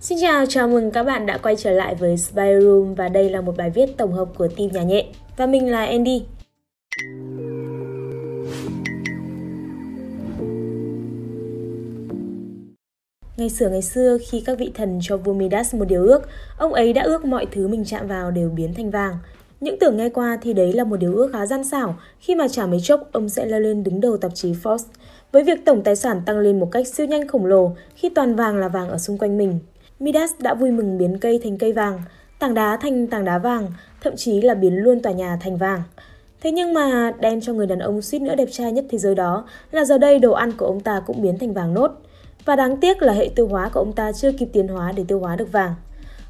Xin chào, chào mừng các bạn đã quay trở lại với Spy Room và đây là một bài viết tổng hợp của team nhà nhẹ. Và mình là Andy. Ngày xưa ngày xưa khi các vị thần cho vua Midas một điều ước, ông ấy đã ước mọi thứ mình chạm vào đều biến thành vàng. Những tưởng nghe qua thì đấy là một điều ước khá gian xảo khi mà chả mấy chốc ông sẽ leo lên đứng đầu tạp chí Forbes với việc tổng tài sản tăng lên một cách siêu nhanh khổng lồ khi toàn vàng là vàng ở xung quanh mình. Midas đã vui mừng biến cây thành cây vàng, tảng đá thành tảng đá vàng, thậm chí là biến luôn tòa nhà thành vàng. Thế nhưng mà đem cho người đàn ông suýt nữa đẹp trai nhất thế giới đó là giờ đây đồ ăn của ông ta cũng biến thành vàng nốt. Và đáng tiếc là hệ tiêu hóa của ông ta chưa kịp tiến hóa để tiêu hóa được vàng.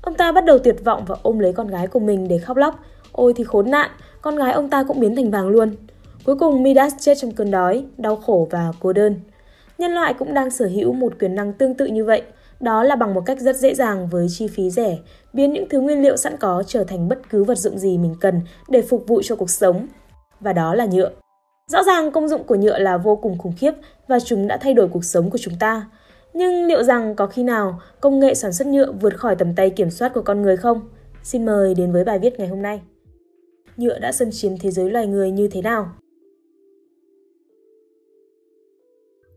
Ông ta bắt đầu tuyệt vọng và ôm lấy con gái của mình để khóc lóc. Ôi thì khốn nạn, con gái ông ta cũng biến thành vàng luôn. Cuối cùng Midas chết trong cơn đói, đau khổ và cô đơn. Nhân loại cũng đang sở hữu một quyền năng tương tự như vậy. Đó là bằng một cách rất dễ dàng với chi phí rẻ, biến những thứ nguyên liệu sẵn có trở thành bất cứ vật dụng gì mình cần để phục vụ cho cuộc sống. Và đó là nhựa. Rõ ràng công dụng của nhựa là vô cùng khủng khiếp và chúng đã thay đổi cuộc sống của chúng ta. Nhưng liệu rằng có khi nào công nghệ sản xuất nhựa vượt khỏi tầm tay kiểm soát của con người không? Xin mời đến với bài viết ngày hôm nay. Nhựa đã xâm chiếm thế giới loài người như thế nào?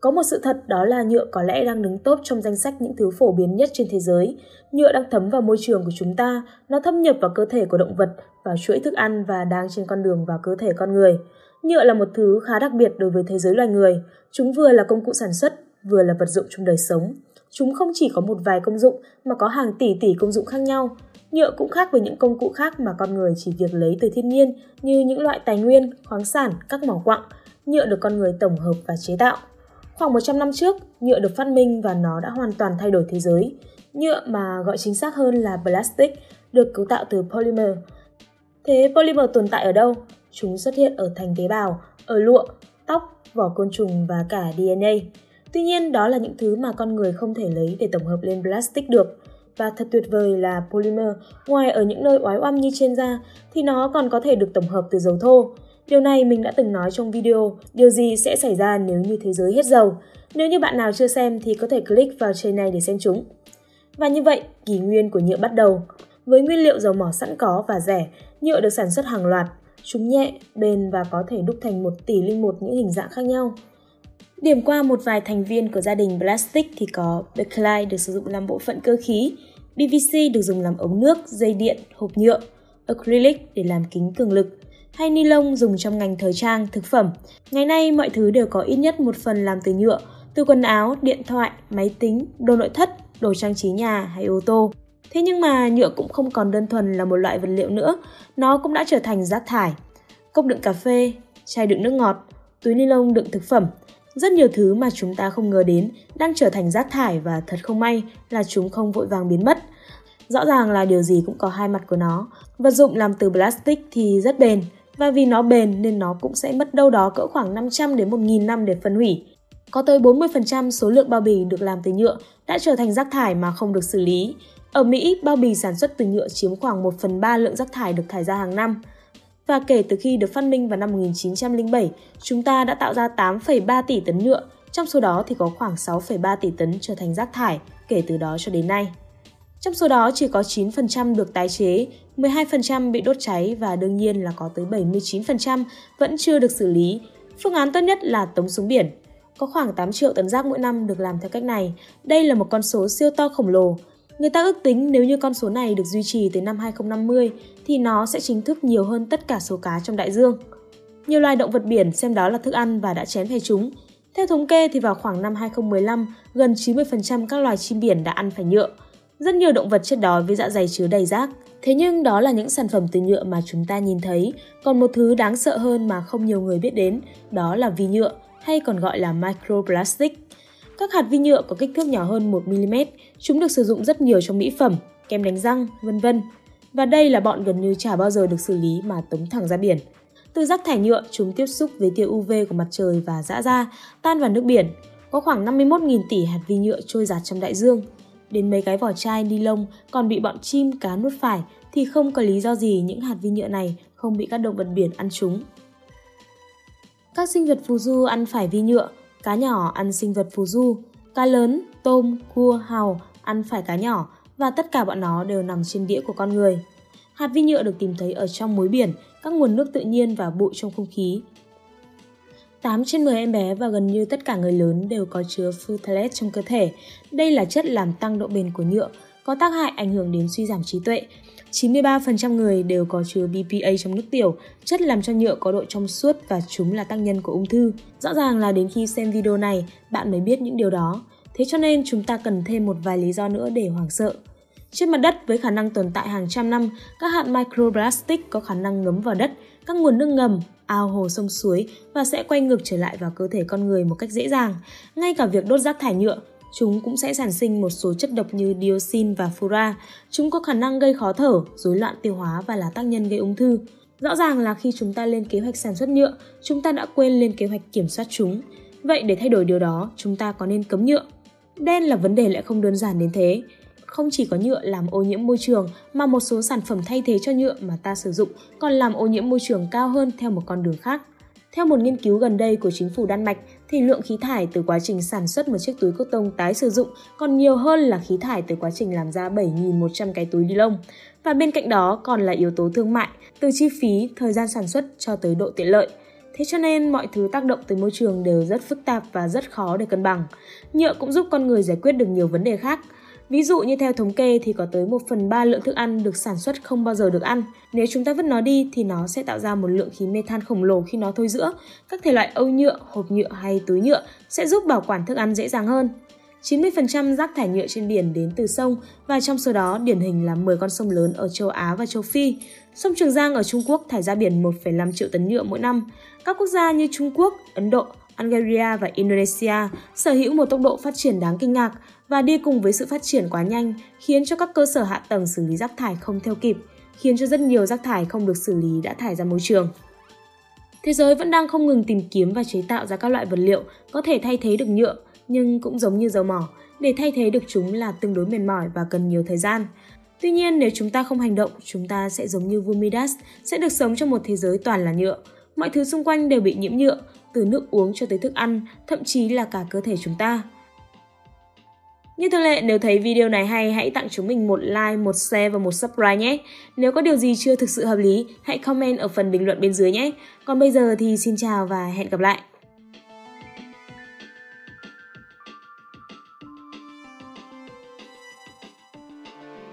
Có một sự thật đó là nhựa có lẽ đang đứng top trong danh sách những thứ phổ biến nhất trên thế giới. Nhựa đang thấm vào môi trường của chúng ta, nó thâm nhập vào cơ thể của động vật, vào chuỗi thức ăn và đang trên con đường vào cơ thể con người. Nhựa là một thứ khá đặc biệt đối với thế giới loài người. Chúng vừa là công cụ sản xuất, vừa là vật dụng trong đời sống. Chúng không chỉ có một vài công dụng mà có hàng tỷ tỷ công dụng khác nhau. Nhựa cũng khác với những công cụ khác mà con người chỉ việc lấy từ thiên nhiên như những loại tài nguyên, khoáng sản, các mỏ quặng. Nhựa được con người tổng hợp và chế tạo. Khoảng 100 năm trước, nhựa được phát minh và nó đã hoàn toàn thay đổi thế giới. Nhựa mà gọi chính xác hơn là plastic được cấu tạo từ polymer. Thế polymer tồn tại ở đâu? Chúng xuất hiện ở thành tế bào, ở lụa, tóc, vỏ côn trùng và cả DNA. Tuy nhiên, đó là những thứ mà con người không thể lấy để tổng hợp lên plastic được. Và thật tuyệt vời là polymer, ngoài ở những nơi oái oăm như trên da, thì nó còn có thể được tổng hợp từ dầu thô. Điều này mình đã từng nói trong video, điều gì sẽ xảy ra nếu như thế giới hết dầu. Nếu như bạn nào chưa xem thì có thể click vào trên này để xem chúng. Và như vậy, kỷ nguyên của nhựa bắt đầu. Với nguyên liệu dầu mỏ sẵn có và rẻ, nhựa được sản xuất hàng loạt. Chúng nhẹ, bền và có thể đúc thành một tỷ linh một những hình dạng khác nhau. Điểm qua một vài thành viên của gia đình plastic thì có Bakelite được sử dụng làm bộ phận cơ khí, PVC được dùng làm ống nước, dây điện, hộp nhựa, acrylic để làm kính cường lực, hay ni lông dùng trong ngành thời trang, thực phẩm. Ngày nay mọi thứ đều có ít nhất một phần làm từ nhựa, từ quần áo, điện thoại, máy tính, đồ nội thất, đồ trang trí nhà hay ô tô. Thế nhưng mà nhựa cũng không còn đơn thuần là một loại vật liệu nữa, nó cũng đã trở thành rác thải. Cốc đựng cà phê, chai đựng nước ngọt, túi ni lông đựng thực phẩm, rất nhiều thứ mà chúng ta không ngờ đến đang trở thành rác thải và thật không may là chúng không vội vàng biến mất. Rõ ràng là điều gì cũng có hai mặt của nó. Vật dụng làm từ plastic thì rất bền, và vì nó bền nên nó cũng sẽ mất đâu đó cỡ khoảng 500 đến 1.000 năm để phân hủy. Có tới 40% số lượng bao bì được làm từ nhựa đã trở thành rác thải mà không được xử lý. Ở Mỹ, bao bì sản xuất từ nhựa chiếm khoảng 1 phần 3 lượng rác thải được thải ra hàng năm. Và kể từ khi được phát minh vào năm 1907, chúng ta đã tạo ra 8,3 tỷ tấn nhựa, trong số đó thì có khoảng 6,3 tỷ tấn trở thành rác thải kể từ đó cho đến nay. Trong số đó chỉ có 9% được tái chế, 12% bị đốt cháy và đương nhiên là có tới 79% vẫn chưa được xử lý. Phương án tốt nhất là tống xuống biển. Có khoảng 8 triệu tấn rác mỗi năm được làm theo cách này. Đây là một con số siêu to khổng lồ. Người ta ước tính nếu như con số này được duy trì tới năm 2050 thì nó sẽ chính thức nhiều hơn tất cả số cá trong đại dương. Nhiều loài động vật biển xem đó là thức ăn và đã chén phải chúng. Theo thống kê thì vào khoảng năm 2015, gần 90% các loài chim biển đã ăn phải nhựa. Rất nhiều động vật chết đói với dạ dày chứa đầy rác. Thế nhưng đó là những sản phẩm từ nhựa mà chúng ta nhìn thấy. Còn một thứ đáng sợ hơn mà không nhiều người biết đến, đó là vi nhựa, hay còn gọi là microplastic. Các hạt vi nhựa có kích thước nhỏ hơn 1mm, chúng được sử dụng rất nhiều trong mỹ phẩm, kem đánh răng, vân vân. Và đây là bọn gần như chả bao giờ được xử lý mà tống thẳng ra biển. Từ rác thải nhựa, chúng tiếp xúc với tia UV của mặt trời và dã ra, tan vào nước biển. Có khoảng 51.000 tỷ hạt vi nhựa trôi giạt trong đại dương đến mấy cái vỏ chai ni lông còn bị bọn chim cá nuốt phải thì không có lý do gì những hạt vi nhựa này không bị các động vật biển ăn chúng. Các sinh vật phù du ăn phải vi nhựa, cá nhỏ ăn sinh vật phù du, cá lớn, tôm, cua, hào ăn phải cá nhỏ, và tất cả bọn nó đều nằm trên đĩa của con người. Hạt vi nhựa được tìm thấy ở trong muối biển, các nguồn nước tự nhiên và bụi trong không khí. 8 trên 10 em bé và gần như tất cả người lớn đều có chứa phthalate trong cơ thể. Đây là chất làm tăng độ bền của nhựa, có tác hại ảnh hưởng đến suy giảm trí tuệ. 93% người đều có chứa BPA trong nước tiểu, chất làm cho nhựa có độ trong suốt và chúng là tác nhân của ung thư. Rõ ràng là đến khi xem video này, bạn mới biết những điều đó. Thế cho nên chúng ta cần thêm một vài lý do nữa để hoảng sợ. Trên mặt đất với khả năng tồn tại hàng trăm năm, các hạt microplastic có khả năng ngấm vào đất, các nguồn nước ngầm, ao hồ sông suối và sẽ quay ngược trở lại vào cơ thể con người một cách dễ dàng. Ngay cả việc đốt rác thải nhựa, chúng cũng sẽ sản sinh một số chất độc như dioxin và fura. Chúng có khả năng gây khó thở, rối loạn tiêu hóa và là tác nhân gây ung thư. Rõ ràng là khi chúng ta lên kế hoạch sản xuất nhựa, chúng ta đã quên lên kế hoạch kiểm soát chúng. Vậy để thay đổi điều đó, chúng ta có nên cấm nhựa? Đen là vấn đề lại không đơn giản đến thế. Không chỉ có nhựa làm ô nhiễm môi trường mà một số sản phẩm thay thế cho nhựa mà ta sử dụng còn làm ô nhiễm môi trường cao hơn theo một con đường khác. Theo một nghiên cứu gần đây của chính phủ Đan Mạch, thì lượng khí thải từ quá trình sản xuất một chiếc túi cotton tái sử dụng còn nhiều hơn là khí thải từ quá trình làm ra 7.100 cái túi ni lông. Và bên cạnh đó còn là yếu tố thương mại, từ chi phí, thời gian sản xuất cho tới độ tiện lợi. Thế cho nên mọi thứ tác động tới môi trường đều rất phức tạp và rất khó để cân bằng. Nhựa cũng giúp con người giải quyết được nhiều vấn đề khác. Ví dụ như theo thống kê thì có tới 1 phần 3 lượng thức ăn được sản xuất không bao giờ được ăn. Nếu chúng ta vứt nó đi thì nó sẽ tạo ra một lượng khí mê than khổng lồ khi nó thôi giữa. Các thể loại âu nhựa, hộp nhựa hay túi nhựa sẽ giúp bảo quản thức ăn dễ dàng hơn. 90% rác thải nhựa trên biển đến từ sông và trong số đó điển hình là 10 con sông lớn ở châu Á và châu Phi. Sông Trường Giang ở Trung Quốc thải ra biển 1,5 triệu tấn nhựa mỗi năm. Các quốc gia như Trung Quốc, Ấn Độ, Algeria và Indonesia sở hữu một tốc độ phát triển đáng kinh ngạc và đi cùng với sự phát triển quá nhanh khiến cho các cơ sở hạ tầng xử lý rác thải không theo kịp, khiến cho rất nhiều rác thải không được xử lý đã thải ra môi trường. Thế giới vẫn đang không ngừng tìm kiếm và chế tạo ra các loại vật liệu có thể thay thế được nhựa, nhưng cũng giống như dầu mỏ, để thay thế được chúng là tương đối mệt mỏi và cần nhiều thời gian. Tuy nhiên, nếu chúng ta không hành động, chúng ta sẽ giống như Vumidas sẽ được sống trong một thế giới toàn là nhựa. Mọi thứ xung quanh đều bị nhiễm nhựa, từ nước uống cho tới thức ăn, thậm chí là cả cơ thể chúng ta. Như thường lệ, nếu thấy video này hay, hãy tặng chúng mình một like, một share và một subscribe nhé. Nếu có điều gì chưa thực sự hợp lý, hãy comment ở phần bình luận bên dưới nhé. Còn bây giờ thì xin chào và hẹn gặp lại.